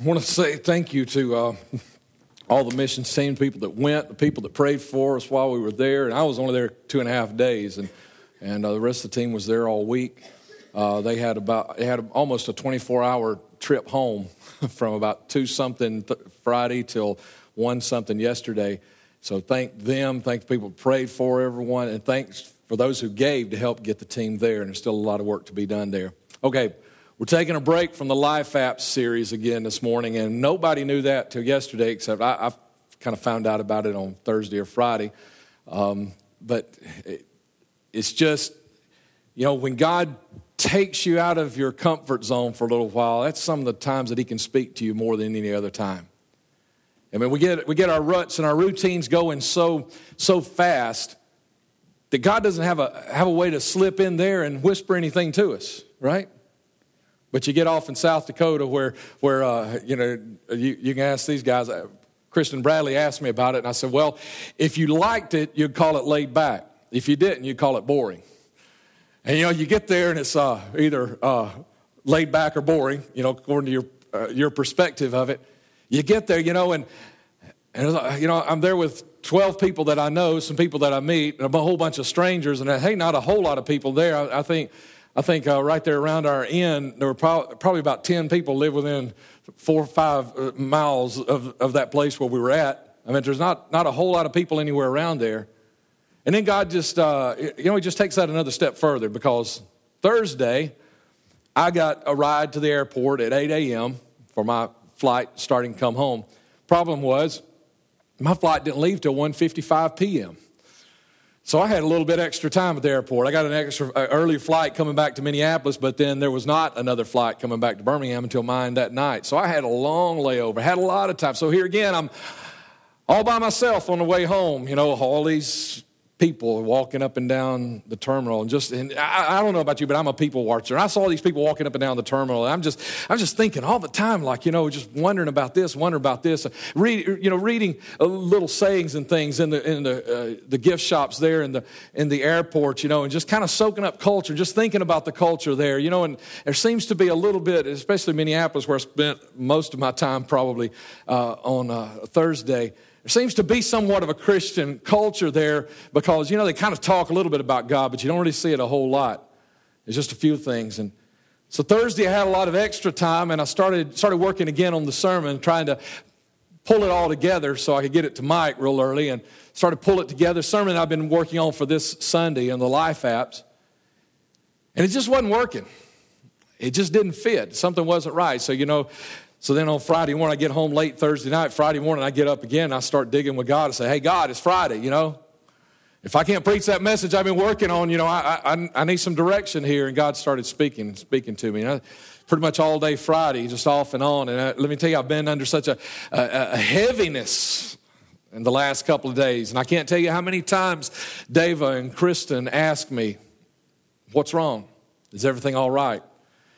I want to say thank you to uh, all the mission team people that went, the people that prayed for us while we were there. And I was only there two and a half days, and, and uh, the rest of the team was there all week. Uh, they had about they had almost a 24 hour trip home from about two something th- Friday till one something yesterday. So thank them, thank the people who prayed for everyone, and thanks for those who gave to help get the team there. And there's still a lot of work to be done there. Okay, we're taking a break from the Life Apps series again this morning, and nobody knew that till yesterday, except I, I kind of found out about it on Thursday or Friday. Um, but it, it's just, you know, when God takes you out of your comfort zone for a little while, that's some of the times that He can speak to you more than any other time. I mean, we get, we get our ruts and our routines going so, so fast that God doesn't have a, have a way to slip in there and whisper anything to us, right? But you get off in South Dakota where, where uh, you know, you, you can ask these guys. Uh, Kristen Bradley asked me about it, and I said, well, if you liked it, you'd call it laid back. If you didn't, you'd call it boring. And, you know, you get there and it's uh, either uh, laid back or boring, you know, according to your, uh, your perspective of it. You get there, you know, and, and you know, I'm there with 12 people that I know, some people that I meet, and a whole bunch of strangers, and hey, not a whole lot of people there. I, I think, I think uh, right there around our inn, there were pro- probably about 10 people live within four or five uh, miles of, of that place where we were at. I mean, there's not, not a whole lot of people anywhere around there. And then God just, uh, you know, He just takes that another step further because Thursday, I got a ride to the airport at 8 a.m. for my flight starting to come home. Problem was, my flight didn't leave till 1.55 p.m. So I had a little bit extra time at the airport. I got an extra uh, early flight coming back to Minneapolis, but then there was not another flight coming back to Birmingham until mine that night. So I had a long layover, had a lot of time. So here again, I'm all by myself on the way home. You know, all these people walking up and down the terminal and just and I, I, don't know about you but i'm a people watcher. I saw these people walking up and down the terminal and i'm just i'm just thinking all the time like you know just wondering about this wondering about this. Read you know reading little sayings and things in the in the uh, the gift shops there in the in the airport you know and just kind of soaking up culture just thinking about the culture there you know and there seems to be a little bit especially minneapolis where i spent most of my time probably uh, on uh, thursday there seems to be somewhat of a Christian culture there because, you know, they kind of talk a little bit about God, but you don't really see it a whole lot. There's just a few things. And so Thursday I had a lot of extra time and I started, started working again on the sermon, trying to pull it all together so I could get it to Mike real early and started pull it together. Sermon I've been working on for this Sunday on the Life apps. And it just wasn't working. It just didn't fit. Something wasn't right. So, you know, so then on Friday morning, I get home late Thursday night. Friday morning, I get up again. I start digging with God and say, Hey, God, it's Friday, you know. If I can't preach that message I've been working on, you know, I, I, I need some direction here. And God started speaking, speaking to me. You know, pretty much all day Friday, just off and on. And I, uh, let me tell you, I've been under such a, a, a heaviness in the last couple of days. And I can't tell you how many times Dava and Kristen asked me, What's wrong? Is everything all right?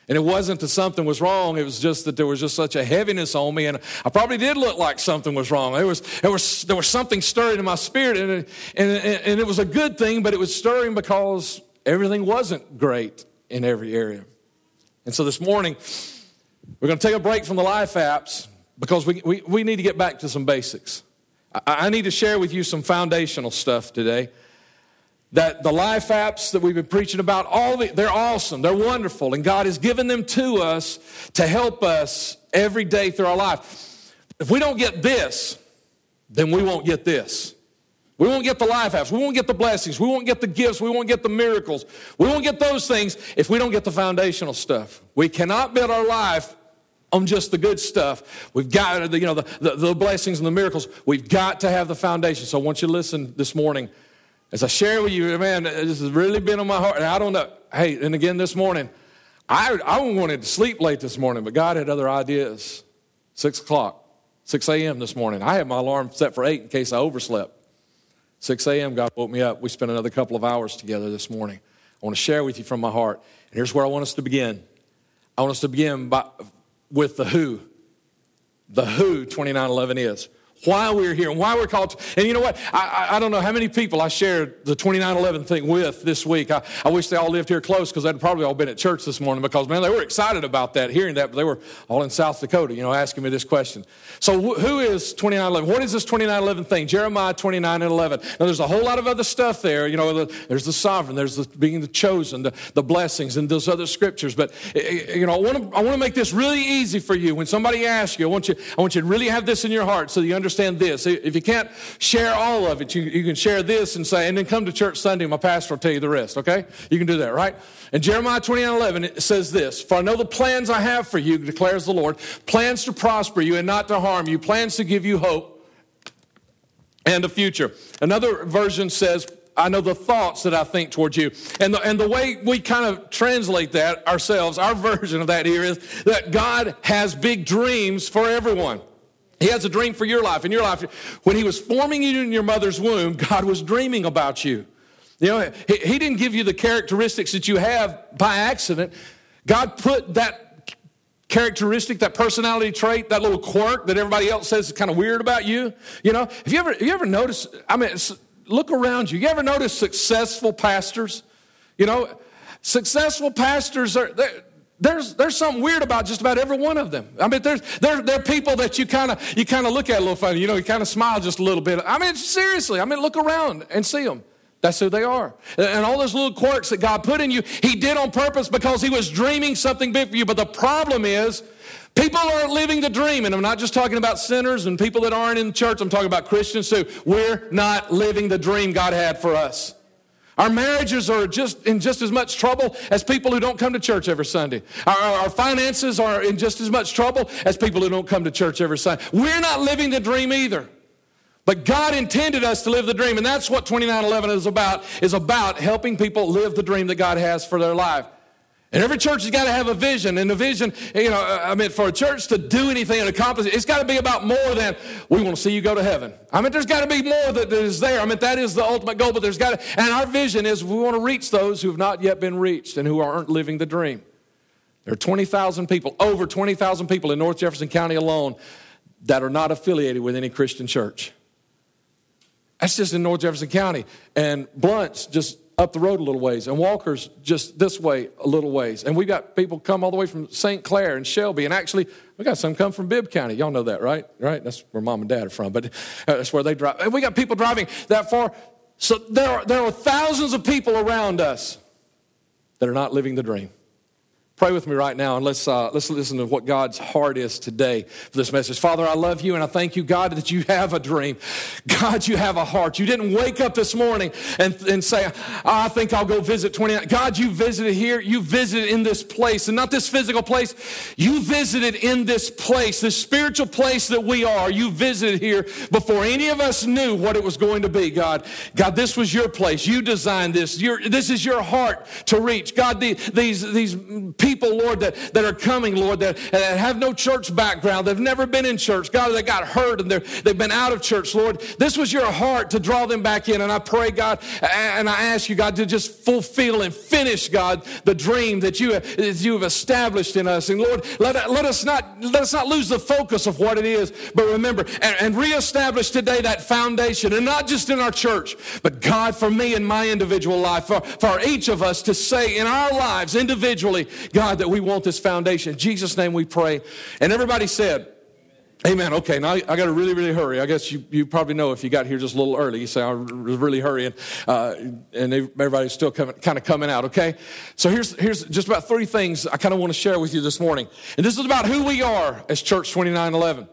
And it wasn't that something was wrong, it was just that there was just such a heaviness on me, and I probably did look like something was wrong. There was, there was, there was something stirring in my spirit, and, and, and it was a good thing, but it was stirring because everything wasn't great in every area. And so this morning, we're going to take a break from the life apps because we, we, we need to get back to some basics. I, I need to share with you some foundational stuff today that the life apps that we've been preaching about all the, they're awesome. They're wonderful. And god has given them to us to help us every day through our life. If we don't get this then we won't get this. We won't get the life apps. We won't get the blessings. We won't get the gifts. We won't get the miracles. We won't get those things if we don't get the foundational stuff. We cannot build our life on just the good stuff. We've got the you know the, the, the blessings and the miracles. We've got to have the foundation. So I want you to listen this morning as I share with you, man, this has really been on my heart. And I don't know. Hey, and again this morning, I, I wanted to sleep late this morning, but God had other ideas. Six o'clock, 6 a.m. this morning. I had my alarm set for 8 in case I overslept. 6 a.m., God woke me up. We spent another couple of hours together this morning. I want to share with you from my heart. And here's where I want us to begin. I want us to begin by, with the who. The who 2911 is. Why we're here and why we're called. To, and you know what? I, I, I, don't know how many people I shared the 2911 thing with this week. I, I wish they all lived here close because they'd probably all been at church this morning because, man, they were excited about that, hearing that, but they were all in South Dakota, you know, asking me this question. So, wh- who is 2911? What is this 2911 thing? Jeremiah 29 and 11. Now, there's a whole lot of other stuff there. You know, the, there's the sovereign, there's the being the chosen, the, the blessings, and those other scriptures. But, eh, eh, you know, I want to I want to make this really easy for you. When somebody asks you, I want you, I want you to really have this in your heart so you understand this. If you can't share all of it, you, you can share this and say, and then come to church Sunday, my pastor will tell you the rest, okay? You can do that, right? In Jeremiah 29 11, it says this For I know the plans I have for you, declares the Lord plans to prosper you and not to harm you, plans to give you hope and a future. Another version says, I know the thoughts that I think towards you. And the, and the way we kind of translate that ourselves, our version of that here is that God has big dreams for everyone. He has a dream for your life. In your life, when He was forming you in your mother's womb, God was dreaming about you. You know, He, he didn't give you the characteristics that you have by accident. God put that characteristic, that personality trait, that little quirk that everybody else says is kind of weird about you. You know, have you ever, have you ever noticed? I mean, look around you. You ever notice successful pastors? You know, successful pastors are there's, there's something weird about just about every one of them. I mean, there's, there, there are people that you kind of you kind of look at a little funny. You know, you kind of smile just a little bit. I mean, seriously. I mean, look around and see them. That's who they are. And all those little quirks that God put in you, He did on purpose because He was dreaming something big for you. But the problem is, people aren't living the dream. And I'm not just talking about sinners and people that aren't in church. I'm talking about Christians too. We're not living the dream God had for us. Our marriages are just in just as much trouble as people who don't come to church every Sunday. Our, our, finances are in just as much trouble as people who don't come to church every Sunday. We're not living the dream either. But God intended us to live the dream, and that's what 2911 is about, is about helping people live the dream that God has for their life. And every church has got to have a vision. And the vision, you know, uh, I mean, for a church to do anything and accomplish it, it's got to be about more than we want to see you go to heaven. I mean, there's got to be more that is there. I mean, that is the ultimate goal, but there's got to, and our vision is we want to reach those who have not yet been reached and who aren't living the dream. There are 20,000 people, over 20,000 people in North Jefferson County alone that are not affiliated with any Christian church. That's just in North Jefferson County. And Blunt's just up the road a little ways, and Walker's just this way a little ways. And we've got people come all the way from St. Clair and Shelby, and actually, we got some come from Bibb County. Y'all know that, right? Right? That's where mom and dad are from, but uh, that's where they drive. And we got people driving that far. So there are, there are thousands of people around us that are not living the dream. Pray with me right now and let's, uh, let's listen to what God's heart is today for this message. Father, I love you and I thank you, God, that you have a dream. God, you have a heart. You didn't wake up this morning and, and say, I think I'll go visit 29. God, you visited here. You visited in this place and not this physical place. You visited in this place, this spiritual place that we are. You visited here before any of us knew what it was going to be, God. God, this was your place. You designed this. Your, this is your heart to reach. God, the, these, these people people, Lord, that, that are coming, Lord, that, that have no church background. They've never been in church. God, they got hurt and they've been out of church, Lord. This was your heart to draw them back in. And I pray, God, and I ask you, God, to just fulfill and finish, God, the dream that you, that you have established in us. And Lord, let, let, us not, let us not lose the focus of what it is, but remember and, and reestablish today that foundation. And not just in our church, but God, for me in my individual life, for, for each of us to say in our lives individually, God, that we want this foundation. In Jesus' name we pray. And everybody said, Amen. Okay, now I, got to really, really hurry. I guess you, you probably know if you got here just a little early. You say, I was really hurrying. Uh, and everybody's still coming, kind of coming out, okay? So here's, here's just about three things I kind of want to share with you this morning. And this is about who we are as Church 2911.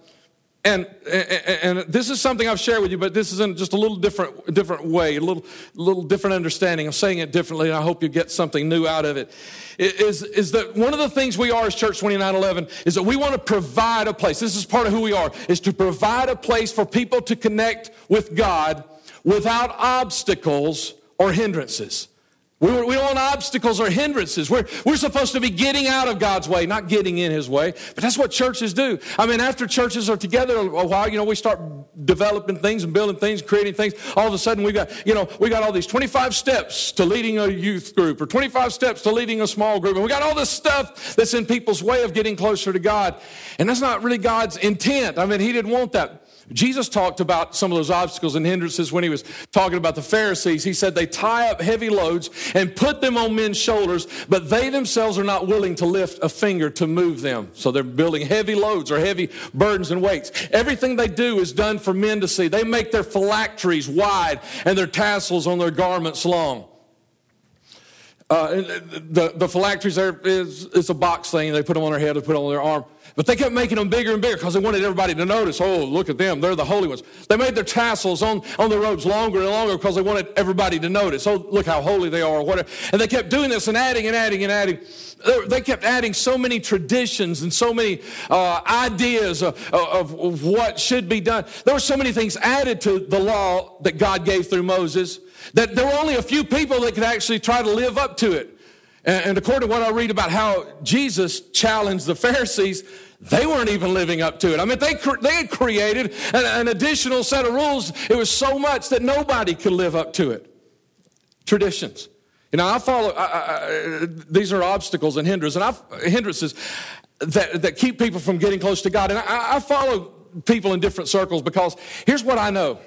And, and, and, this is something I've shared with you, but this is in just a little different, different way, a little, little different understanding. I'm saying it differently, and I hope you get something new out of it. Is, is that one of the things we are as Church 2911 is that we want to provide a place. This is part of who we are, is to provide a place for people to connect with God without obstacles or hindrances. We, we don't want obstacles or hindrances. We're, we're supposed to be getting out of God's way, not getting in His way. But that's what churches do. I mean, after churches are together a while, you know, we start developing things and building things, creating things. All of a sudden, we got, you know, we got all these 25 steps to leading a youth group or 25 steps to leading a small group. And we got all this stuff that's in people's way of getting closer to God. And that's not really God's intent. I mean, He didn't want that. Jesus talked about some of those obstacles and hindrances when he was talking about the Pharisees. He said they tie up heavy loads and put them on men's shoulders, but they themselves are not willing to lift a finger to move them. So they're building heavy loads or heavy burdens and weights. Everything they do is done for men to see. They make their phylacteries wide and their tassels on their garments long. Uh, the, the phylacteries there is, is a box thing. They put them on their head, they put them on their arm. But they kept making them bigger and bigger because they wanted everybody to notice, oh, look at them. They're the holy ones. They made their tassels on, on the robes longer and longer because they wanted everybody to notice, oh, look how holy they are, or whatever. And they kept doing this and adding and adding and adding. They kept adding so many traditions and so many uh, ideas of, of, of what should be done. There were so many things added to the law that God gave through Moses that there were only a few people that could actually try to live up to it. And according to what I read about how Jesus challenged the Pharisees, they weren't even living up to it. I mean, they, they had created an, an additional set of rules. It was so much that nobody could live up to it. Traditions. You know, I follow, I, I, these are obstacles and hindrances, and I, hindrances that, that keep people from getting close to God. And I, I follow people in different circles because here's what I know.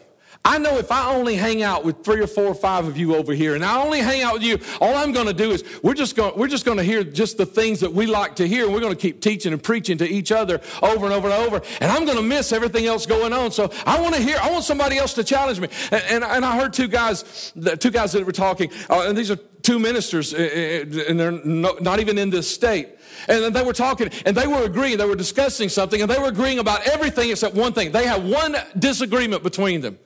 I know if I only hang out with three or four or five of you over here, and I only hang out with you, all I'm going to do is we're just going we're just going to hear just the things that we like to hear, and we're going to keep teaching and preaching to each other over and over and over. And I'm going to miss everything else going on. So I want to hear. I want somebody else to challenge me. And, and, and I heard two guys, two guys that were talking, uh, and these are two ministers, uh, uh, and they're not even in this state. And they were talking and they were agreeing, they were discussing something, and they were agreeing about everything except one thing. They had one disagreement between them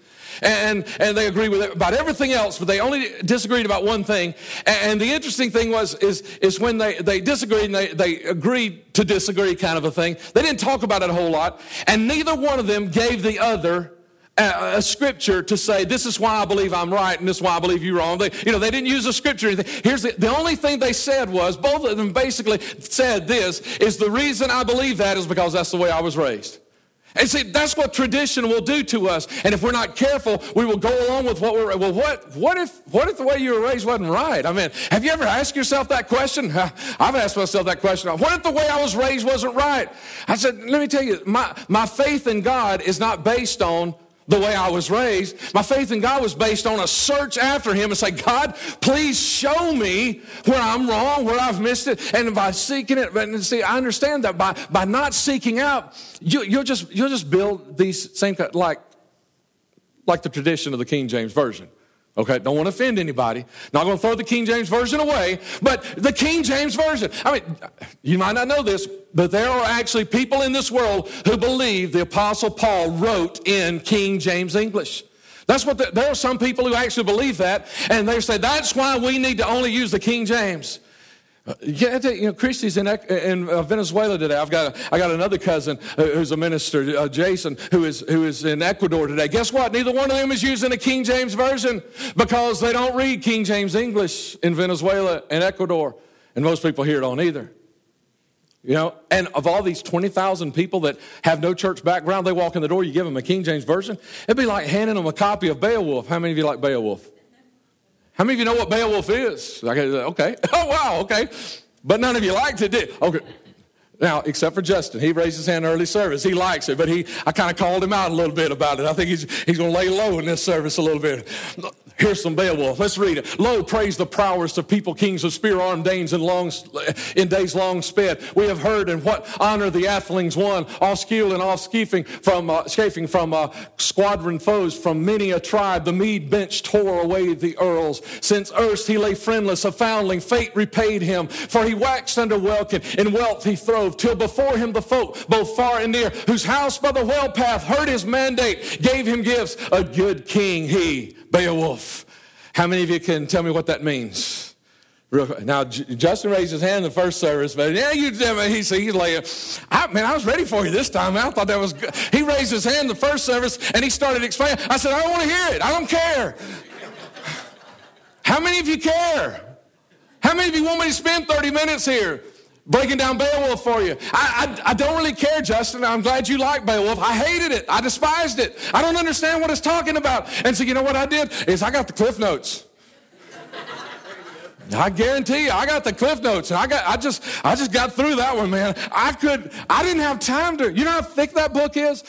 and, and they agreed with about everything else, but they only disagreed about one thing. And the interesting thing was, is, is when they, they disagreed and they, they agreed to disagree kind of a thing, they didn't talk about it a whole lot, and neither one of them gave the other a, scripture to say this is why I believe I'm right and this is why I believe you're wrong. They, you know, they didn't use a scripture. Anything. Here's the, the only thing they said was both of them basically said this is the reason I believe that is because that's the way I was raised. And see, that's what tradition will do to us. And if we're not careful, we will go along with what we're, well, what, what if, what if the way you were raised wasn't right? I mean, have you ever asked yourself that question? I've asked myself that question. What if the way I was raised wasn't right? I said, let me tell you, my, my faith in God is not based on the way I was raised. My faith in God was based on a search after Him and say, God, please show me where I'm wrong, where I've missed it. And by seeking it, and see, I understand that by, by not seeking out, you, will just, you'll just build these same, like, like the tradition of the King James Version. Okay, don't want to offend anybody. Not going to throw the King James Version away, but the King James Version. I mean, you might not know this, but there are actually people in this world who believe the Apostle Paul wrote in King James English. That's what the, there are some people who actually believe that, and they say that's why we need to only use the King James. Yeah, you know, Christy's in, in uh, Venezuela today. I've got, a, I got another cousin who's a minister, uh, Jason, who is, who is in Ecuador today. Guess what? Neither one of them is using a King James Version because they don't read King James English in Venezuela and Ecuador. And most people here don't either. You know, and of all these 20,000 people that have no church background, they walk in the door, you give them a King James Version. It'd be like handing them a copy of Beowulf. How many of you like Beowulf? How many of you know what Beowulf is? Okay. Oh, wow, okay. But none of you liked it, did Okay. Now, except for Justin, he raised his hand early service. He likes it, but he, I kind of called him out a little bit about it. I think he's, he's going to lay low in this service a little bit. Here's some Beowulf. Let's read it. Lo, praise the prowess of people, kings of spear-armed Danes in, long, in days long sped. We have heard in what honor the Athelings won, all skill and all Scefing from, uh, from uh, squadron foes, from many a tribe. The mead bench tore away the earls. Since erst he lay friendless, a foundling, fate repaid him. For he waxed under welkin, in wealth he throve, till before him the folk, both far and near, whose house by the well path heard his mandate, gave him gifts. A good king he, Beowulf. How many of you can tell me what that means? Now, Justin raised his hand in the first service, but yeah, you, he said, he's like, I, man, I was ready for you this time. I thought that was good. He raised his hand in the first service and he started explaining. I said, I don't want to hear it. I don't care. How many of you care? How many of you want me to spend 30 minutes here? Breaking down Beowulf for you. I, I, I, don't really care, Justin. I'm glad you like Beowulf. I hated it. I despised it. I don't understand what it's talking about. And so, you know what I did? Is I got the Cliff Notes. I guarantee you, I got the cliff notes, and I got, I just, I just got through that one, man. I could, I didn't have time to. You know how thick that book is?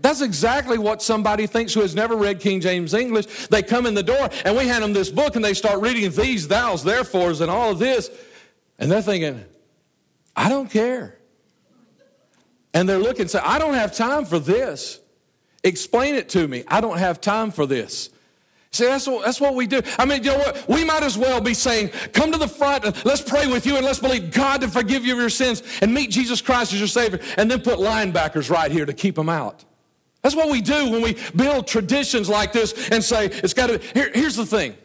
That's exactly what somebody thinks who has never read King James English. They come in the door, and we hand them this book, and they start reading these, thous, therefores, and all of this, and they're thinking, I don't care. And they're looking, say, I don't have time for this. Explain it to me. I don't have time for this. See, that's what, that's what we do. I mean, you know what? We might as well be saying, come to the front and let's pray with you and let's believe God to forgive you of your sins and meet Jesus Christ as your Savior and then put linebackers right here to keep them out. That's what we do when we build traditions like this and say, it's got to Here, here's the thing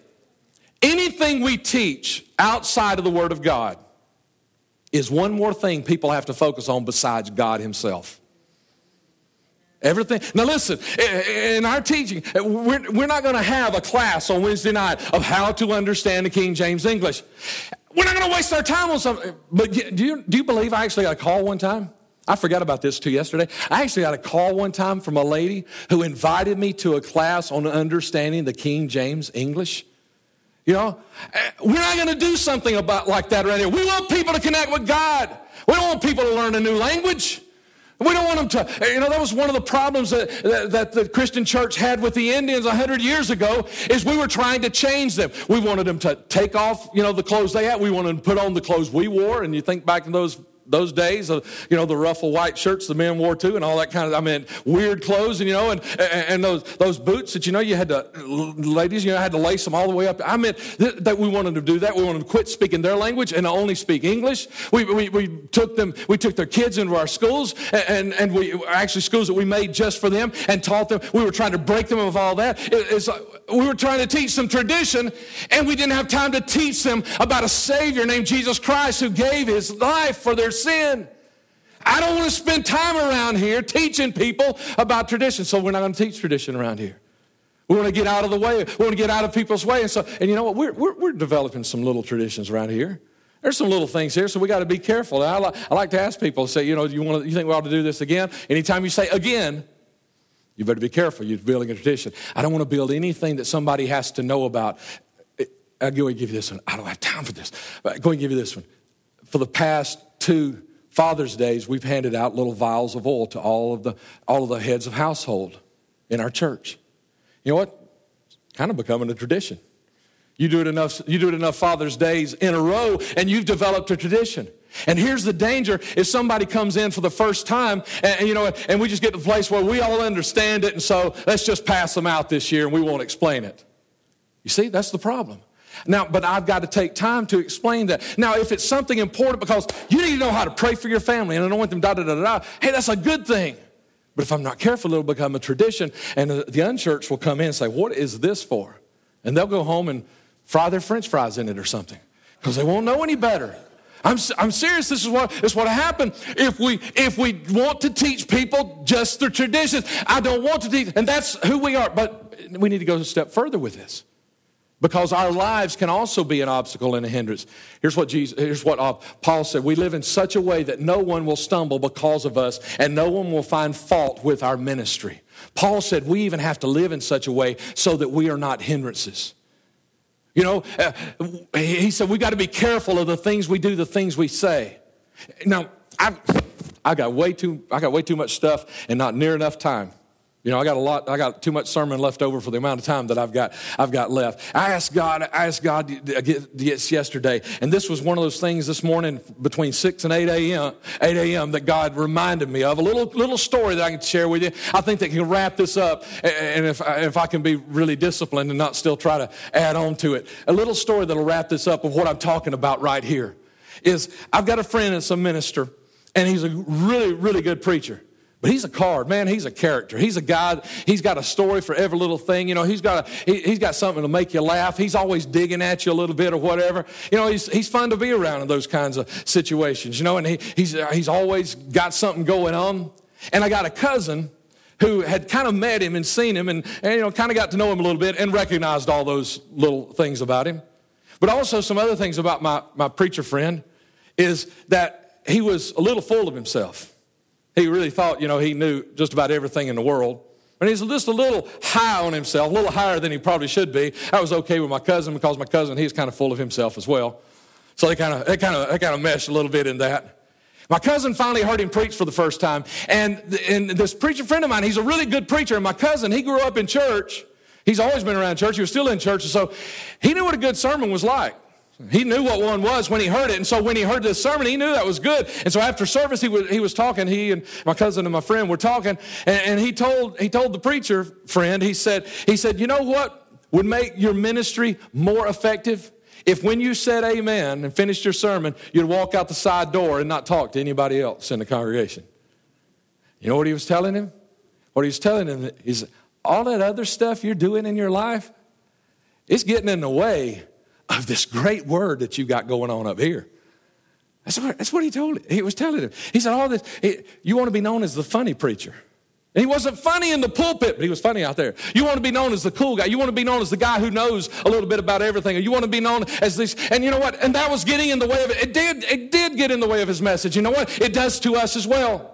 anything we teach outside of the Word of God is one more thing people have to focus on besides God Himself. Everything. Now, listen, in our teaching, we're, not going to have a class on Wednesday night of how to understand the King James English. We're not going to waste our time on something. But do you, do you believe I actually got a call one time? I forgot about this too yesterday. I actually got a call one time from a lady who invited me to a class on understanding the King James English. You know, eh, we're not going to do something about like that right here. We want people to connect with God. We don't want people to learn a new language. We don't want them to, eh, you know, that was one of the problems that, that, that, the Christian church had with the Indians 100 years ago is we were trying to change them. We wanted them to take off, you know, the clothes they had. We wanted them to put on the clothes we wore. And you think back to those those days, uh, you know, the ruffle white shirts the men wore too, and all that kind of, I mean, weird clothes, and you know, and, and those those boots that you know you had to, ladies, you know, had to lace them all the way up. I mean, th- that we wanted to do that. We wanted to quit speaking their language and only speak English. We, we, we took them, we took their kids into our schools, and, and we actually schools that we made just for them and taught them. We were trying to break them of all that. It, it's like, we were trying to teach them tradition, and we didn't have time to teach them about a Savior named Jesus Christ who gave his life for their sin. I don't want to spend time around here teaching people about tradition, so we're not going to teach tradition around here. We want to get out of the way. We want to get out of people's way. And so, and you know what? We're, we're, we're developing some little traditions around here. There's some little things here, so we got to be careful. I, li- I like to ask people, say, you know, you, want to, you think we ought to do this again? Anytime you say again, you better be careful. You're building a tradition. I don't want to build anything that somebody has to know about. I'll go and give you this one. I don't have time for this. But go and give you this one. For the past two Father's Days, we've handed out little vials of oil to all of the, all of the heads of household in our church. You know what? It's kind of becoming a tradition. You do it enough, you do it enough Father's Days in a row, and you've developed a tradition. And here's the danger if somebody comes in for the first time and, you know and we just get to the place where we all understand it and so let's just pass them out this year and we won't explain it. You see, that's the problem. Now, but I've got to take time to explain that. Now, if it's something important because you need to know how to pray for your family and anoint them, da da da da, hey, that's a good thing. But if I'm not careful, it'll become a tradition, and the unchurched will come in and say, What is this for? And they'll go home and fry their french fries in it or something because they won't know any better. I'm, I'm serious. This is what, is what happened. If we, if we want to teach people just the traditions, I don't want to teach, and that's who we are. But we need to go a step further with this because our lives can also be an obstacle and a hindrance. Here's what, Jesus, here's what uh, Paul said We live in such a way that no one will stumble because of us, and no one will find fault with our ministry. Paul said we even have to live in such a way so that we are not hindrances. You know, uh, he said we got to be careful of the things we do, the things we say. Now, I, I got way too, I got way too much stuff and not near enough time. You know, I got a lot, I got too much sermon left over for the amount of time that I've got, I've got left. I asked God, I asked God yesterday, and this was one of those things this morning between 6 and 8 a.m., 8 a.m. that God reminded me of. A little, little story that I can share with you. I think that can wrap this up, and if, if I can be really disciplined and not still try to add on to it. A little story that'll wrap this up of what I'm talking about right here is I've got a friend that's a minister, and he's a really, really good preacher. But he's a card, man. He's a character. He's a guy. He's got a story for every little thing. You know, he's got a, he, has got something to make you laugh. He's always digging at you a little bit or whatever. You know, he's he's fun to be around in those kinds of situations. You know, and he, he's he's always got something going on. And I got a cousin who had kind of met him and seen him and, and you know kind of got to know him a little bit and recognized all those little things about him. But also some other things about my my preacher friend is that he was a little full of himself. He really thought, you know, he knew just about everything in the world. And he's just a little high on himself, a little higher than he probably should be. I was okay with my cousin because my cousin, he's kind of full of himself as well. So they kind of, they kind of, they kind of meshed a little bit in that. My cousin finally heard him preach for the first time. And, and this preacher friend of mine, he's a really good preacher. And my cousin, he grew up in church. He's always been around church. He was still in church. and So he knew what a good sermon was like. He knew what one was when he heard it. And so when he heard this sermon, he knew that was good. And so after service, he was, he was talking. He and my cousin and my friend were talking. And, and he, told, he told the preacher friend, he said, he said, you know what would make your ministry more effective? If when you said amen and finished your sermon, you'd walk out the side door and not talk to anybody else in the congregation. You know what he was telling him? What he was telling him is all that other stuff you're doing in your life, it's getting in the way of this great word that you got going on up here. That's what, that's what he told him. He was telling him. He said, all this, you want to be known as the funny preacher. And he wasn't funny in the pulpit, but he was funny out there. You want to be known as the cool guy. You want to be known as the guy who knows a little bit about everything. Or you want to be known as this. And you know what? And that was getting in the way of it. It did, it did get in the way of his message. You know what? It does to us as well.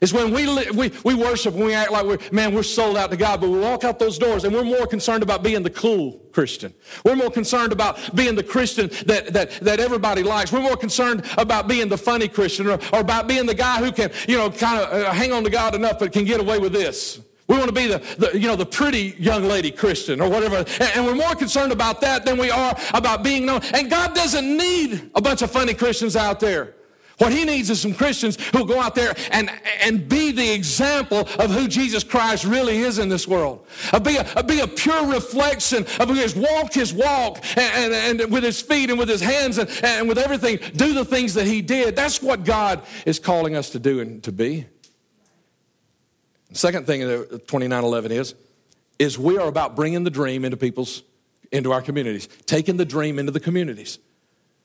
It's when we, we, we worship, and we act like we're, man, we're sold out to God, but we walk out those doors and we're more concerned about being the cool Christian. We're more concerned about being the Christian that, that, that everybody likes. We're more concerned about being the funny Christian or, or about being the guy who can, you know, kind of uh, hang on to God enough but can get away with this. We want to be the, the, you know, the pretty young lady Christian or whatever. And, and we're more concerned about that than we are about being known. And God doesn't need a bunch of funny Christians out there. What he needs is some Christians who go out there and, and be the example of who Jesus Christ really is in this world. Uh, be, a, uh, be a pure reflection of who has walked his walk and, and, and with his feet and with his hands and, and with everything, do the things that he did. That's what God is calling us to do and to be. Second thing that 2911 is, is we are about bringing the dream into people's, into our communities, taking the dream into the communities.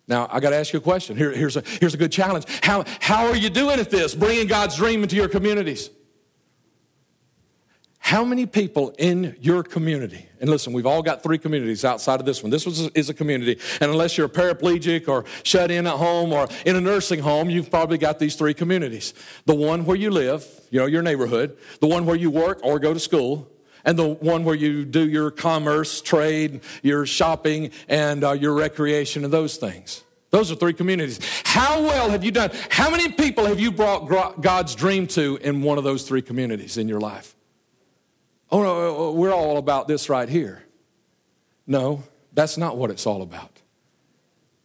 Now, I got to ask you a question. Here, here's, a, here's a good challenge. How, how are you doing at this, bringing God's dream into your communities? How many people in your community, and listen, we've all got three communities outside of this one. This is a community, and unless you're a paraplegic or shut in at home or in a nursing home, you've probably got these three communities. The one where you live, you know, your neighborhood, the one where you work or go to school, and the one where you do your commerce, trade, your shopping, and uh, your recreation and those things. Those are three communities. How well have you done? How many people have you brought God's dream to in one of those three communities in your life? Oh, no, we're all about this right here. No, that's not what it's all about.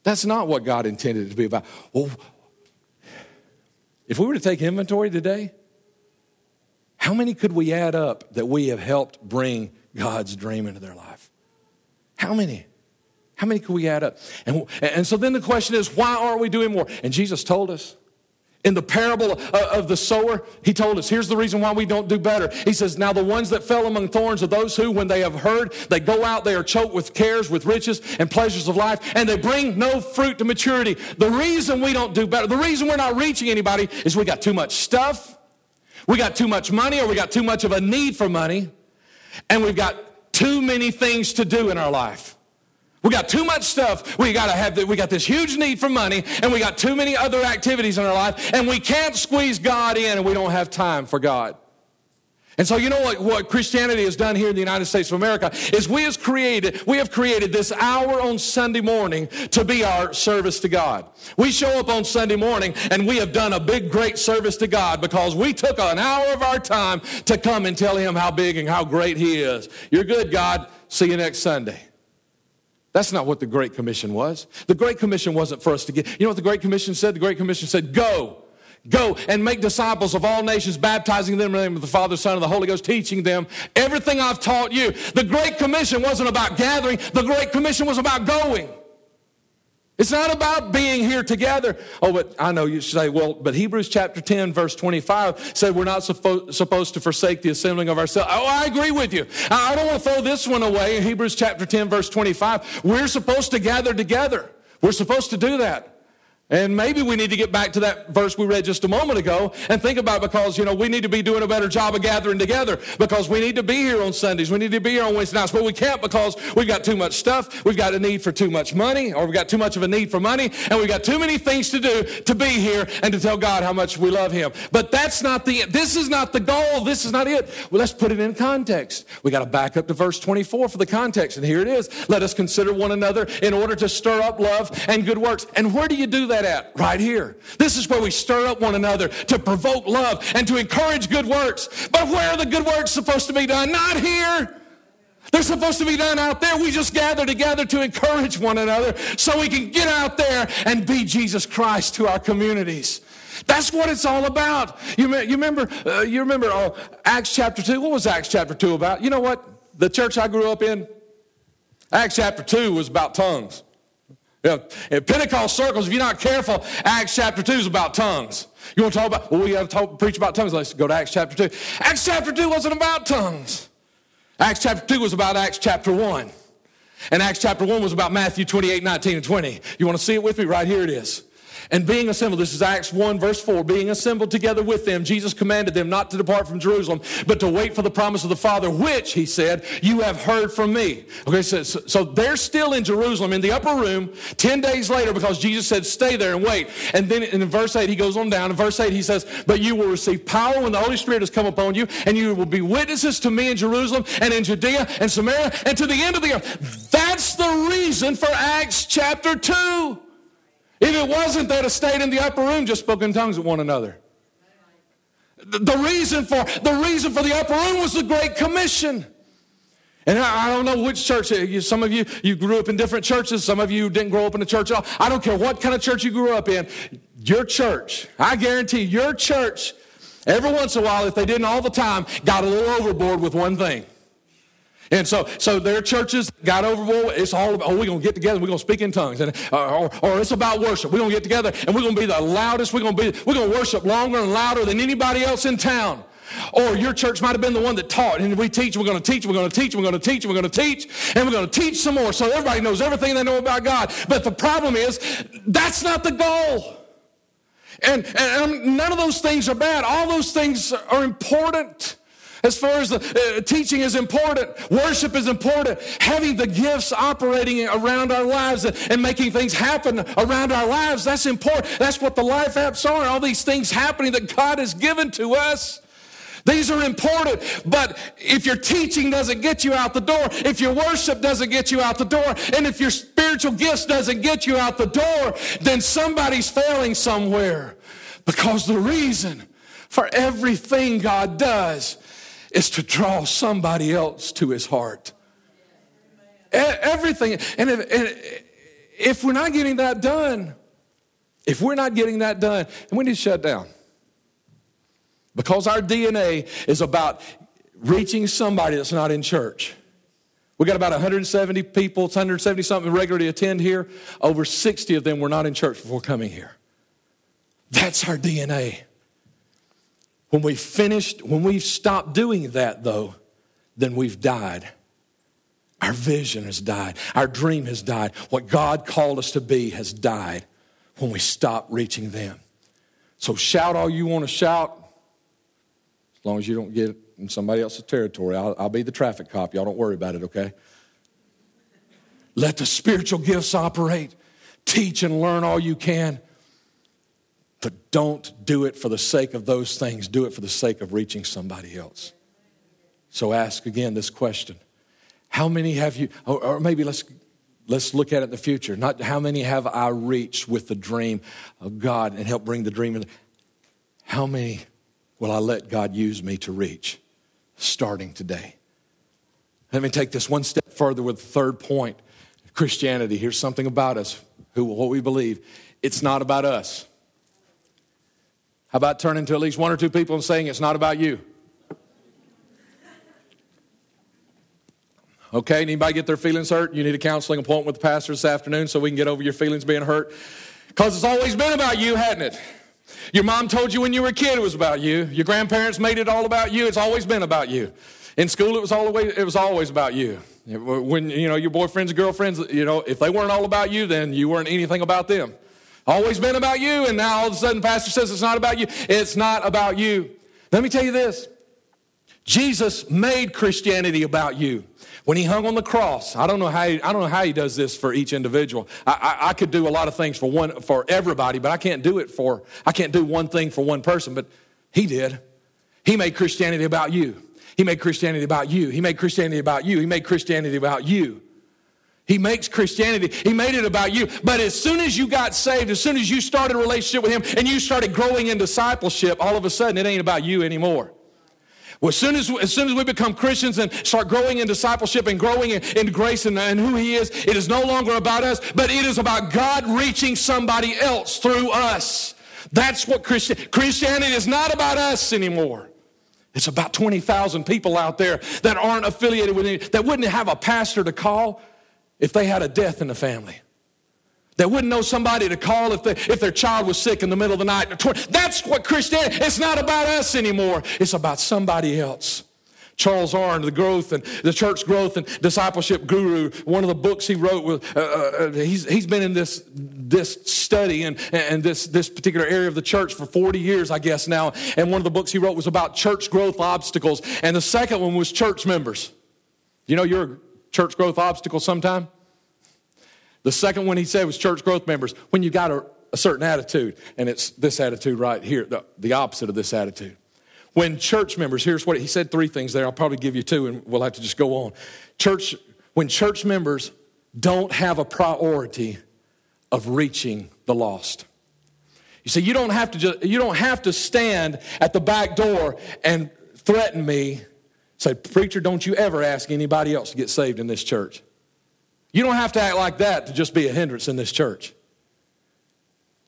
That's not what God intended it to be about. Well, if we were to take inventory today, how many could we add up that we have helped bring God's dream into their life? How many? How many could we add up? And, and so then the question is, why aren't we doing more? And Jesus told us. In the parable of the sower, he told us, here's the reason why we don't do better. He says, Now the ones that fell among thorns are those who, when they have heard, they go out, they are choked with cares, with riches, and pleasures of life, and they bring no fruit to maturity. The reason we don't do better, the reason we're not reaching anybody is we got too much stuff, we got too much money or we got too much of a need for money, and we've got too many things to do in our life. We got too much stuff. We got to have the, we got this huge need for money and we got too many other activities in our life and we can't squeeze God in and we don't have time for God. And so, you know what, what Christianity has done here in the United States of America is we have created, we have created this hour on Sunday morning to be our service to God. We show up on Sunday morning and we have done a big, great service to God because we took an hour of our time to come and tell Him how big and how great He is. You're good, God. See you next Sunday. That's not what the Great Commission was. The Great Commission wasn't for us to get. You know what the Great Commission said? The Great Commission said, Go. Go and make disciples of all nations, baptizing them in the name of the Father, Son, and the Holy Ghost, teaching them everything I've taught you. The Great Commission wasn't about gathering, the Great Commission was about going. It's not about being here together. Oh, but I know you say, well, but Hebrews chapter 10, verse 25 said we're not suppo- supposed to forsake the assembling of ourselves. Oh, I agree with you. I don't want to throw this one away. In Hebrews chapter 10, verse 25, we're supposed to gather together. We're supposed to do that. And maybe we need to get back to that verse we read just a moment ago and think about because, you know, we need to be doing a better job of gathering together because we need to be here on Sundays. We need to be here on Wednesday nights, but we can't because we've got too much stuff. We've got a need for too much money or we've got too much of a need for money and we've got too many things to do to be here and to tell God how much we love Him. But that's not the, this is not the goal. This is not it. Well, let's put it in context. We got to back up to verse 24 for the context. And here it is. Let us consider one another in order to stir up love and good works. And where do you do that at? Right here. This is where we stir up one another to provoke love and to encourage good works. But where are the good works supposed to be done? Not here. They're supposed to be done out there. We just gather together to encourage one another so we can get out there and be Jesus Christ to our communities. That's what it's all about. You, you remember, uh, you remember uh, Acts chapter 2? What was Acts chapter 2 about? You know what? The church I grew up in, Acts chapter 2 was about tongues. Yeah, in Pentecost circles, if you're not careful, Acts chapter 2 is about tongues. You want to talk about, well, we have to talk, preach about tongues. Let's go to Acts chapter 2. Acts chapter 2 wasn't about tongues. Acts chapter 2 was about Acts chapter 1. And Acts chapter 1 was about Matthew 28, 19, and 20. You want to see it with me? Right here it is. And being assembled, this is Acts 1, verse 4, being assembled together with them, Jesus commanded them not to depart from Jerusalem, but to wait for the promise of the Father, which, he said, you have heard from me. Okay, so, so they're still in Jerusalem in the upper room 10 days later because Jesus said, stay there and wait. And then in verse 8, he goes on down. In verse 8, he says, But you will receive power when the Holy Spirit has come upon you, and you will be witnesses to me in Jerusalem and in Judea and Samaria and to the end of the earth. That's the reason for Acts chapter 2. If it wasn't, they'd have stayed in the upper room just spoken tongues with one another. The reason for the reason for the upper room was the Great Commission. And I, don't know which church. Uh, some of you you grew up in different churches. Some of you didn't grow up in a church at all. I don't care what kind of church you grew up in. Your church, I guarantee, your church, every once in a while, if they didn't all the time, got a little overboard with one thing. And so, so their churches got overboard. It's all about, oh, we're going to get together. We're going to speak in tongues. And, uh, or, or it's about worship. We're going to get together and we're going to be the loudest. We're going to be, we're going to worship longer and louder than anybody else in town. Or your church might have been the one that taught, and we teach, we're going to teach, we're going to teach, we're going to teach, we're going to teach, and we're going to teach some more so everybody knows everything they know about God. But the problem is, that's not the goal. And, and none of those things are bad. All those things are important. As far as the uh, teaching is important, worship is important, having the gifts operating around our lives and, and, making things happen around our lives, that's important. That's what the life apps are. All these things happening that God has given to us. These are important, but if your teaching doesn't get you out the door, if your worship doesn't get you out the door, and if your spiritual gifts doesn't get you out the door, then somebody's failing somewhere. Because the reason for everything God does is to draw somebody else to his heart. Everything. And if, and if we're not getting that done, if we're not getting that done, and we need to shut down. Because our DNA is about reaching somebody that's not in church. We got about 170 people, it's 170 something regularly attend here. Over 60 of them were not in church before coming here. That's our DNA. When we finished, when we've stopped doing that, though, then we've died. Our vision has died. Our dream has died. What God called us to be has died when we stop reaching them. So shout all you want to shout, as long as you don't get in somebody else's territory. I'll, I'll be the traffic cop. Y'all don't worry about it, okay? Let the spiritual gifts operate. Teach and learn all you can. But don't do it for the sake of those things, do it for the sake of reaching somebody else. So ask again this question How many have you, or, maybe let's, let's look at it in the future. Not how many have I reached with the dream of God and help bring the dream in. How many will I let God use me to reach starting today? Let me take this one step further with the third point Christianity. Here's something about us, who, what we believe. It's not about us. How about turning to at least one or two people and saying it's not about you? Okay, anybody get their feelings hurt? You need a counseling appointment with the pastor this afternoon so we can get over your feelings being hurt? Because it's always been about you, hadn't it? Your mom told you when you were a kid it was about you. Your grandparents made it all about you. It's always been about you. In school, it was always it was always about you. When you know your boyfriends and girlfriends, you know if they weren't all about you, then you weren't anything about them. Always been about you, and now all of a sudden, pastor says it's not about you. It's not about you. Let me tell you this Jesus made Christianity about you. When he hung on the cross, I don't know how he, I don't know how he does this for each individual. I, I, I could do a lot of things for one for everybody, but I can't do it for I can't do one thing for one person. But he did. He made Christianity about you. He made Christianity about you. He made Christianity about you. He made Christianity about you. He makes Christianity, he made it about you. But as soon as you got saved, as soon as you started a relationship with him and you started growing in discipleship, all of a sudden it ain't about you anymore. Well, as soon as, as soon as we become Christians and start growing in discipleship and growing in, in grace and, and who He is, it is no longer about us, but it is about God reaching somebody else through us. That's what Christian, Christianity is not about us anymore. It's about 20,000 people out there that aren't affiliated with any, that wouldn't have a pastor to call if they had a death in the family. They wouldn't know somebody to call if, they, if their child was sick in the middle of the night. That's what Christianity, it's not about us anymore. It's about somebody else. Charles Arn, the growth and the church growth and discipleship guru, one of the books he wrote, was, uh, uh, uh, he's, he's been in this, this study and, and this, this particular area of the church for 40 years, I guess now. And one of the books he wrote was about church growth obstacles. And the second one was church members. You know, you're church growth obstacle sometime? The second one he said was church growth members. When you got a, a certain attitude, and it's this attitude right here, the, the opposite of this attitude. When church members, here's what he said three things there. I'll probably give you two, and we'll have to just go on. Church, when church members don't have a priority of reaching the lost. You see, you don't have to just, you don't have to stand at the back door and threaten me. Say, preacher, don't you ever ask anybody else to get saved in this church. You don't have to act like that to just be a hindrance in this church.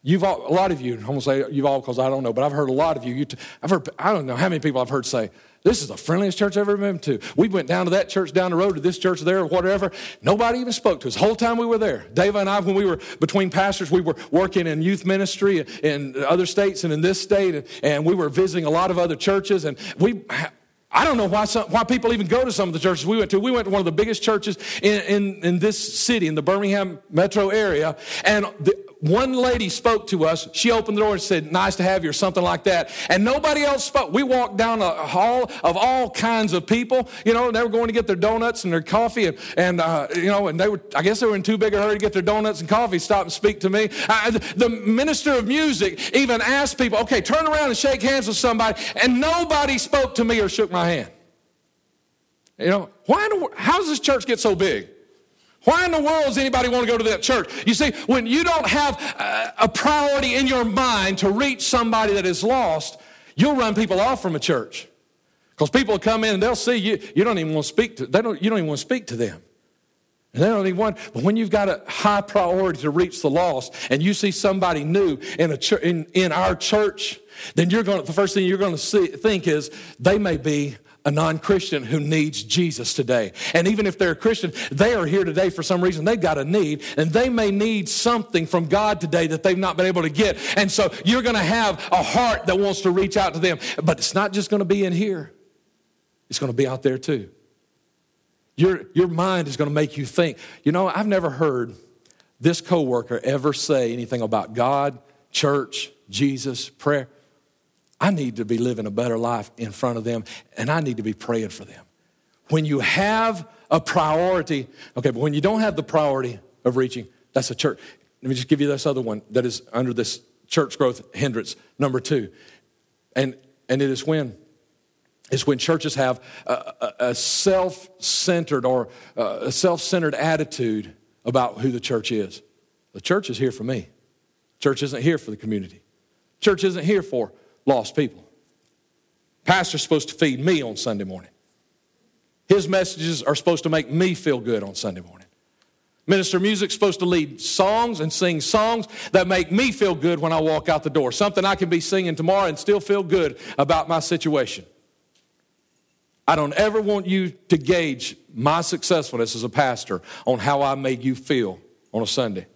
You've all, a lot of you, I'm to say you've all because I don't know, but I've heard a lot of you. you t- I've heard, I don't know how many people I've heard say, this is the friendliest church I've ever been to. We went down to that church down the road to this church there or whatever. Nobody even spoke to us. The whole time we were there. Dave and I, when we were between pastors, we were working in youth ministry in other states and in this state, and, and we were visiting a lot of other churches. And we I don't know why, some, why people even go to some of the churches we went to. We went to one of the biggest churches in, in, in this city, in the Birmingham metro area. And the, one lady spoke to us. She opened the door and said, Nice to have you, or something like that. And nobody else spoke. We walked down a hall of all kinds of people. You know, they were going to get their donuts and their coffee. And, and uh, you know, and they were, I guess they were in too big a hurry to get their donuts and coffee, stop and speak to me. Uh, the minister of music even asked people, Okay, turn around and shake hands with somebody. And nobody spoke to me or shook my hand. You know, why how does this church get so big? Why in the world does anybody want to go to that church? You see, when you don't have a priority in your mind to reach somebody that is lost, you'll run people off from a church. Because people come in and they'll see you, you don't even want to speak to, they don't, you don't even want to speak to them. And they don't even want, but when you've got a high priority to reach the lost and you see somebody new in, a in, in our church, then you're going to, the first thing you're going to see, think is they may be a non Christian who needs Jesus today. And even if they're a Christian, they are here today for some reason. They've got a need, and they may need something from God today that they've not been able to get. And so you're going to have a heart that wants to reach out to them. But it's not just going to be in here, it's going to be out there too. Your, your mind is going to make you think. You know, I've never heard this coworker ever say anything about God, church, Jesus, prayer. I need to be living a better life in front of them, and I need to be praying for them. When you have a priority, okay, but when you don't have the priority of reaching, that's a church. Let me just give you this other one that is under this church growth hindrance, number two. And, and it is when? It's when churches have a, a, a self centered or uh, a self centered attitude about who the church is. The church is here for me. Church isn't here for the community. Church isn't here for lost people. Pastor's supposed to feed me on Sunday morning. His messages are supposed to make me feel good on Sunday morning. Minister music's supposed to lead songs and sing songs that make me feel good when I walk out the door. Something I can be singing tomorrow and still feel good about my situation. I don't ever want you to gauge my successfulness as a pastor on how I made you feel on a Sunday.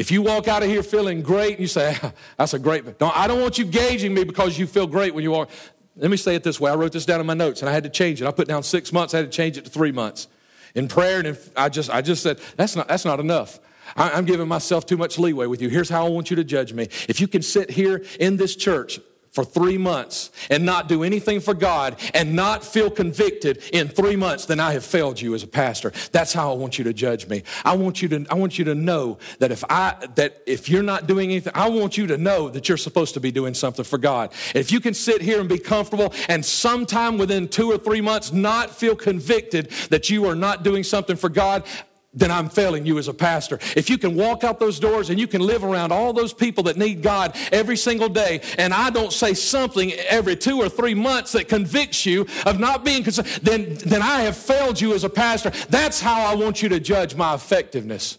If you walk out of here feeling great and you say, ah, that's a great, don't, I don't want you gauging me because you feel great when you are. Let me say it this way. I wrote this down in my notes and I had to change it. I put down six months, I had to change it to three months. In prayer, and I just, I just said, that's not, that's not enough. I'm giving myself too much leeway with you. Here's how I want you to judge me. If you can sit here in this church for three months and not do anything for God and not feel convicted in three months, then I have failed you as a pastor. That's how I want you to judge me. I want you to, I want you to know that if I, that if you're not doing anything, I want you to know that you're supposed to be doing something for God. If you can sit here and be comfortable and sometime within two or three months not feel convicted that you are not doing something for God, then I'm failing you as a pastor. If you can walk out those doors and you can live around all those people that need God every single day, and I don't say something every two or three months that convicts you of not being concerned, then, then I have failed you as a pastor. That's how I want you to judge my effectiveness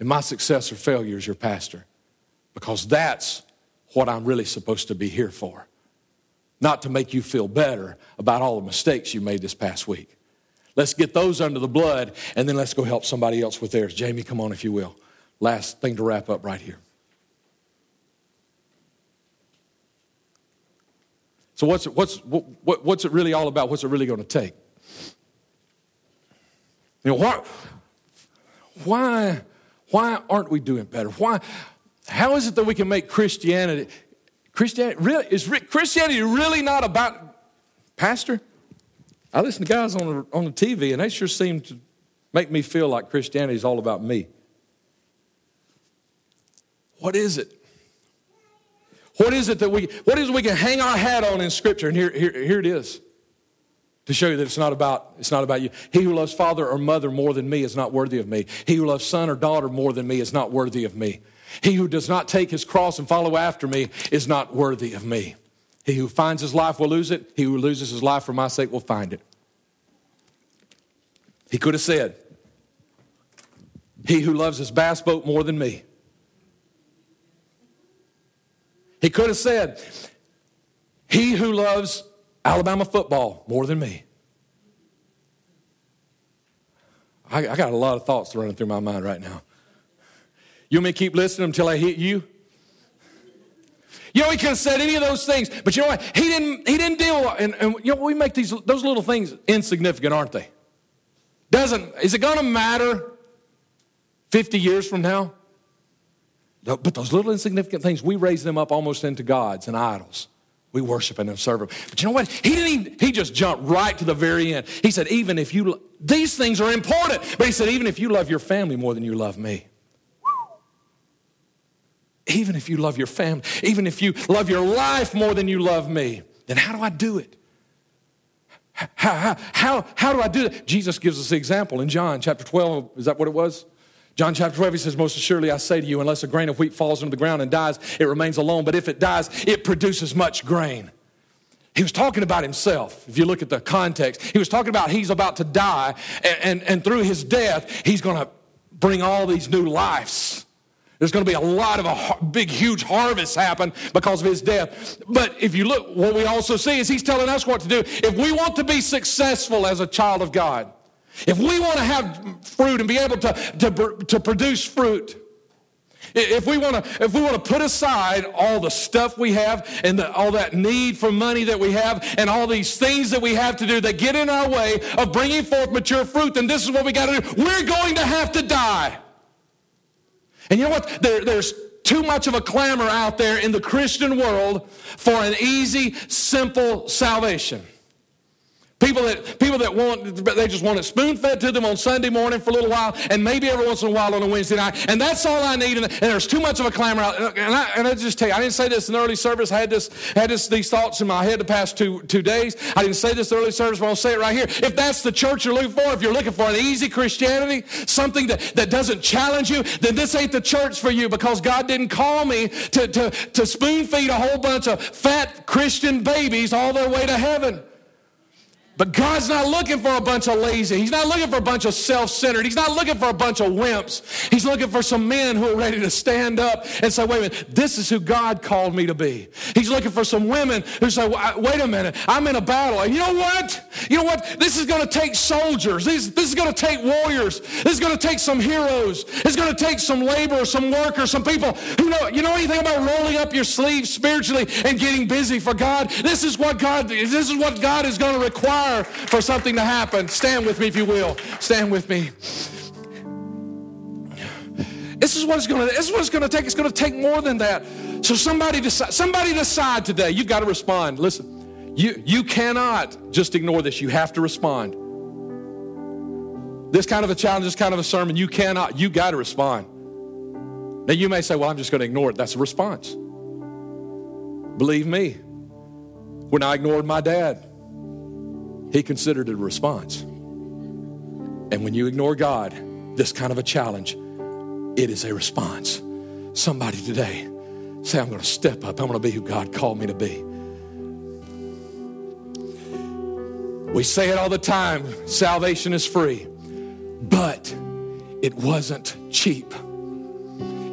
and my success or failure as your pastor. Because that's what I'm really supposed to be here for. Not to make you feel better about all the mistakes you made this past week. Let's get those under the blood, and then let's go help somebody else with theirs. Jamie, come on if you will. Last thing to wrap up right here. So, what's, what's, what, what's it really all about? What's it really going to take? You know, why, why, why aren't we doing better? Why, how is it that we can make Christianity, Christianity, really, is Christianity really not about, Pastor? I listen to guys on the, on the TV, and they sure seem to make me feel like Christianity is all about me. What is it? What is it that we, what is we can hang our hat on in Scripture? And here, here, here it is to show you that it's not about it's not about you he who loves father or mother more than me is not worthy of me he who loves son or daughter more than me is not worthy of me he who does not take his cross and follow after me is not worthy of me he who finds his life will lose it. He who loses his life for my sake will find it. He could have said, He who loves his bass boat more than me. He could have said, He who loves Alabama football more than me. I, I got a lot of thoughts running through my mind right now. You want me to keep listening until I hit you? You know, he could have said any of those things, but you know what? He didn't, he didn't deal, and, and you know, we make these, those little things insignificant, aren't they? Doesn't, is it going to matter 50 years from now? No, but those little insignificant things, we raise them up almost into gods and idols. We worship and serve them. But you know what? He didn't even, he just jumped right to the very end. He said, even if you, these things are important. But he said, even if you love your family more than you love me. Even if you love your family, even if you love your life more than you love me, then how do I do it? How, how, how, how do I do that? Jesus gives us the example in John chapter 12. Is that what it was? John chapter 12, he says, Most assuredly I say to you, unless a grain of wheat falls into the ground and dies, it remains alone. But if it dies, it produces much grain. He was talking about himself. If you look at the context, he was talking about he's about to die, and, and, and through his death, he's going to bring all these new lives. There's going to be a lot of a big, huge harvest happen because of his death. But if you look, what we also see is he's telling us what to do. If we want to be successful as a child of God, if we want to have fruit and be able to, to, to produce fruit, if we want to, if we want to put aside all the stuff we have and the, all that need for money that we have and all these things that we have to do that get in our way of bringing forth mature fruit, then this is what we got to do. We're going to have to die. And you know what? There, there's too much of a clamor out there in the Christian world for an easy, simple salvation. People that, people that want, they just want it spoon fed to them on Sunday morning for a little while, and maybe every once in a while on a Wednesday night, and that's all I need. And, and there's too much of a clamor out. And I, and I just tell you, I didn't say this in early service. I had this, had this, these thoughts in my head the past two, two days. I didn't say this in the early service, but I'll say it right here. If that's the church you're looking for, if you're looking for an easy Christianity, something that, that doesn't challenge you, then this ain't the church for you because God didn't call me to, to, to spoon feed a whole bunch of fat Christian babies all their way to heaven. But God's not looking for a bunch of lazy. He's not looking for a bunch of self centered. He's not looking for a bunch of wimps. He's looking for some men who are ready to stand up and say, wait a minute, this is who God called me to be. He's looking for some women who say, wait a minute, I'm in a battle. And you know what? You know what? This is going to take soldiers. This, this is going to take warriors. This is going to take some heroes. It's going to take some laborers, some workers, some people who know, you know anything about rolling up your sleeves spiritually and getting busy for God? This is what God, this is what God is going to require desire for something to happen. Stand with me, if you will. Stand with me. This is what it's going to. This is what it's to take. It's going to take more than that. So somebody decide. Somebody decide today. You've got to respond. Listen, you you cannot just ignore this. You have to respond. This kind of a challenge, this kind of a sermon, you cannot. You got to respond. Now you may say, "Well, I'm just going to ignore it." That's a response. Believe me, when I ignored my dad, he considered it a response. And when you ignore God, this kind of a challenge, it is a response. Somebody today say, I'm going to step up. I'm going to be who God called me to be. We say it all the time salvation is free, but it wasn't cheap.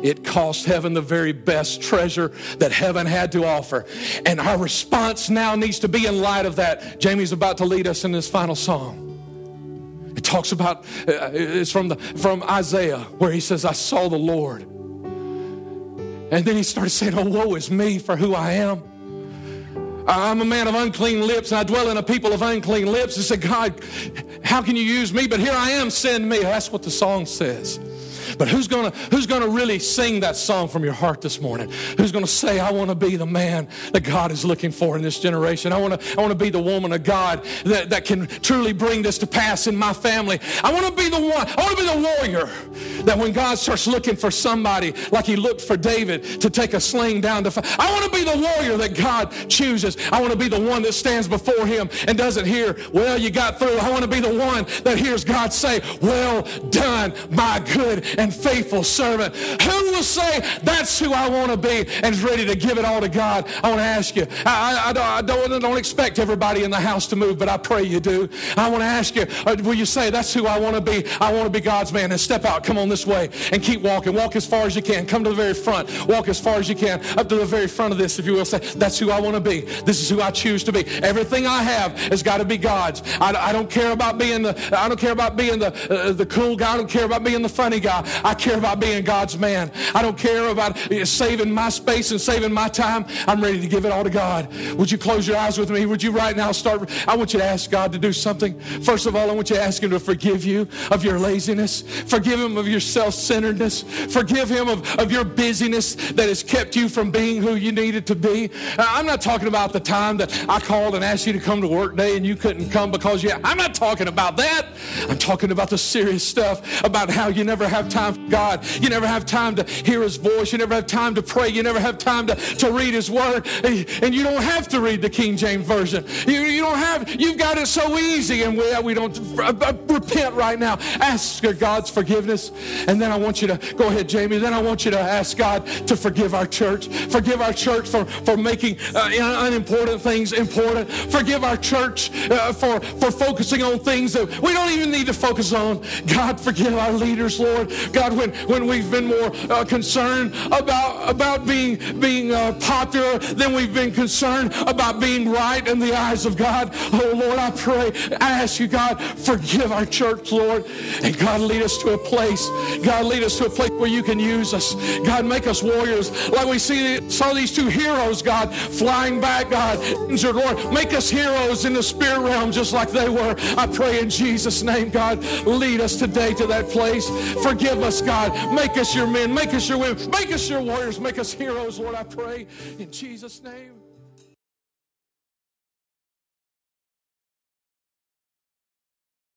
It cost heaven the very best treasure that heaven had to offer. And our response now needs to be in light of that. Jamie's about to lead us in this final song. It talks about, uh, it's from, the, from Isaiah, where he says, I saw the Lord. And then he started saying, Oh, woe is me for who I am. I'm a man of unclean lips and I dwell in a people of unclean lips. He said, God, how can you use me? But here I am, send me. That's what the song says. But who's gonna who's gonna really sing that song from your heart this morning? Who's gonna say, I want to be the man that God is looking for in this generation? I want to I want to be the woman of God that, that can truly bring this to pass in my family. I want to be the one, I want to be the warrior that when God starts looking for somebody like he looked for David to take a sling down to fight, I want to be the warrior that God chooses. I want to be the one that stands before him and doesn't hear, well, you got through. I want to be the one that hears God say, well done, my good and faithful servant. Who will say, That's who I want to be and is ready to give it all to God? I want to ask you. I, I, I, don't, I don't expect everybody in the house to move, but I pray you do. I want to ask you, uh, will you say, That's who I want to be? I want to be God's man. And step out, come on this way, and keep walking. Walk as far as you can. Come to the very front. Walk as far as you can, up to the very front of this, if you will. Say, That's who I want to be. This is who I choose to be. Everything I have has got to be God's. I, I don't care about being the, I don't care about being the, uh, the cool guy. I don't care about being the funny guy. I care about being God's man. I don't care about saving my space and saving my time. I'm ready to give it all to God. Would you close your eyes with me? Would you right now start? I want you to ask God to do something. First of all, I want you to ask Him to forgive you of your laziness, forgive Him of your self centeredness, forgive Him of, of your busyness that has kept you from being who you needed to be. I'm not talking about the time that I called and asked you to come to work day and you couldn't come because you. I'm not talking about that. I'm talking about the serious stuff about how you never have time for God. You never have time to hear His voice. You never have time to pray. You never have time to, to read His Word. And you don't have to read the King James Version. You, you don't have, you've got it so easy. And we, we don't uh, uh, repent right now. Ask God's forgiveness. And then I want you to, go ahead, Jamie. Then I want you to ask God to forgive our church. Forgive our church for, for making uh, unimportant things important. Forgive our church uh, for, for focusing on things that we don't even need to focus on. God, forgive our leaders, Lord. God, when, when we've been more uh, concerned about, about being, being uh, popular than we've been concerned about being right in the eyes of God. Oh, Lord, I pray, I ask you, God, forgive our church, Lord. And God, lead us to a place. God, lead us to a place where you can use us. God, make us warriors. Like we see, saw these two heroes, God, flying back, God. Injured, Lord, make us heroes in the spirit realm just like they were. I pray in Jesus' name, God, lead us today to that place. Forgive us, God. Make us your men, make us your women, make us your warriors, make us heroes, Lord, I pray in Jesus' name.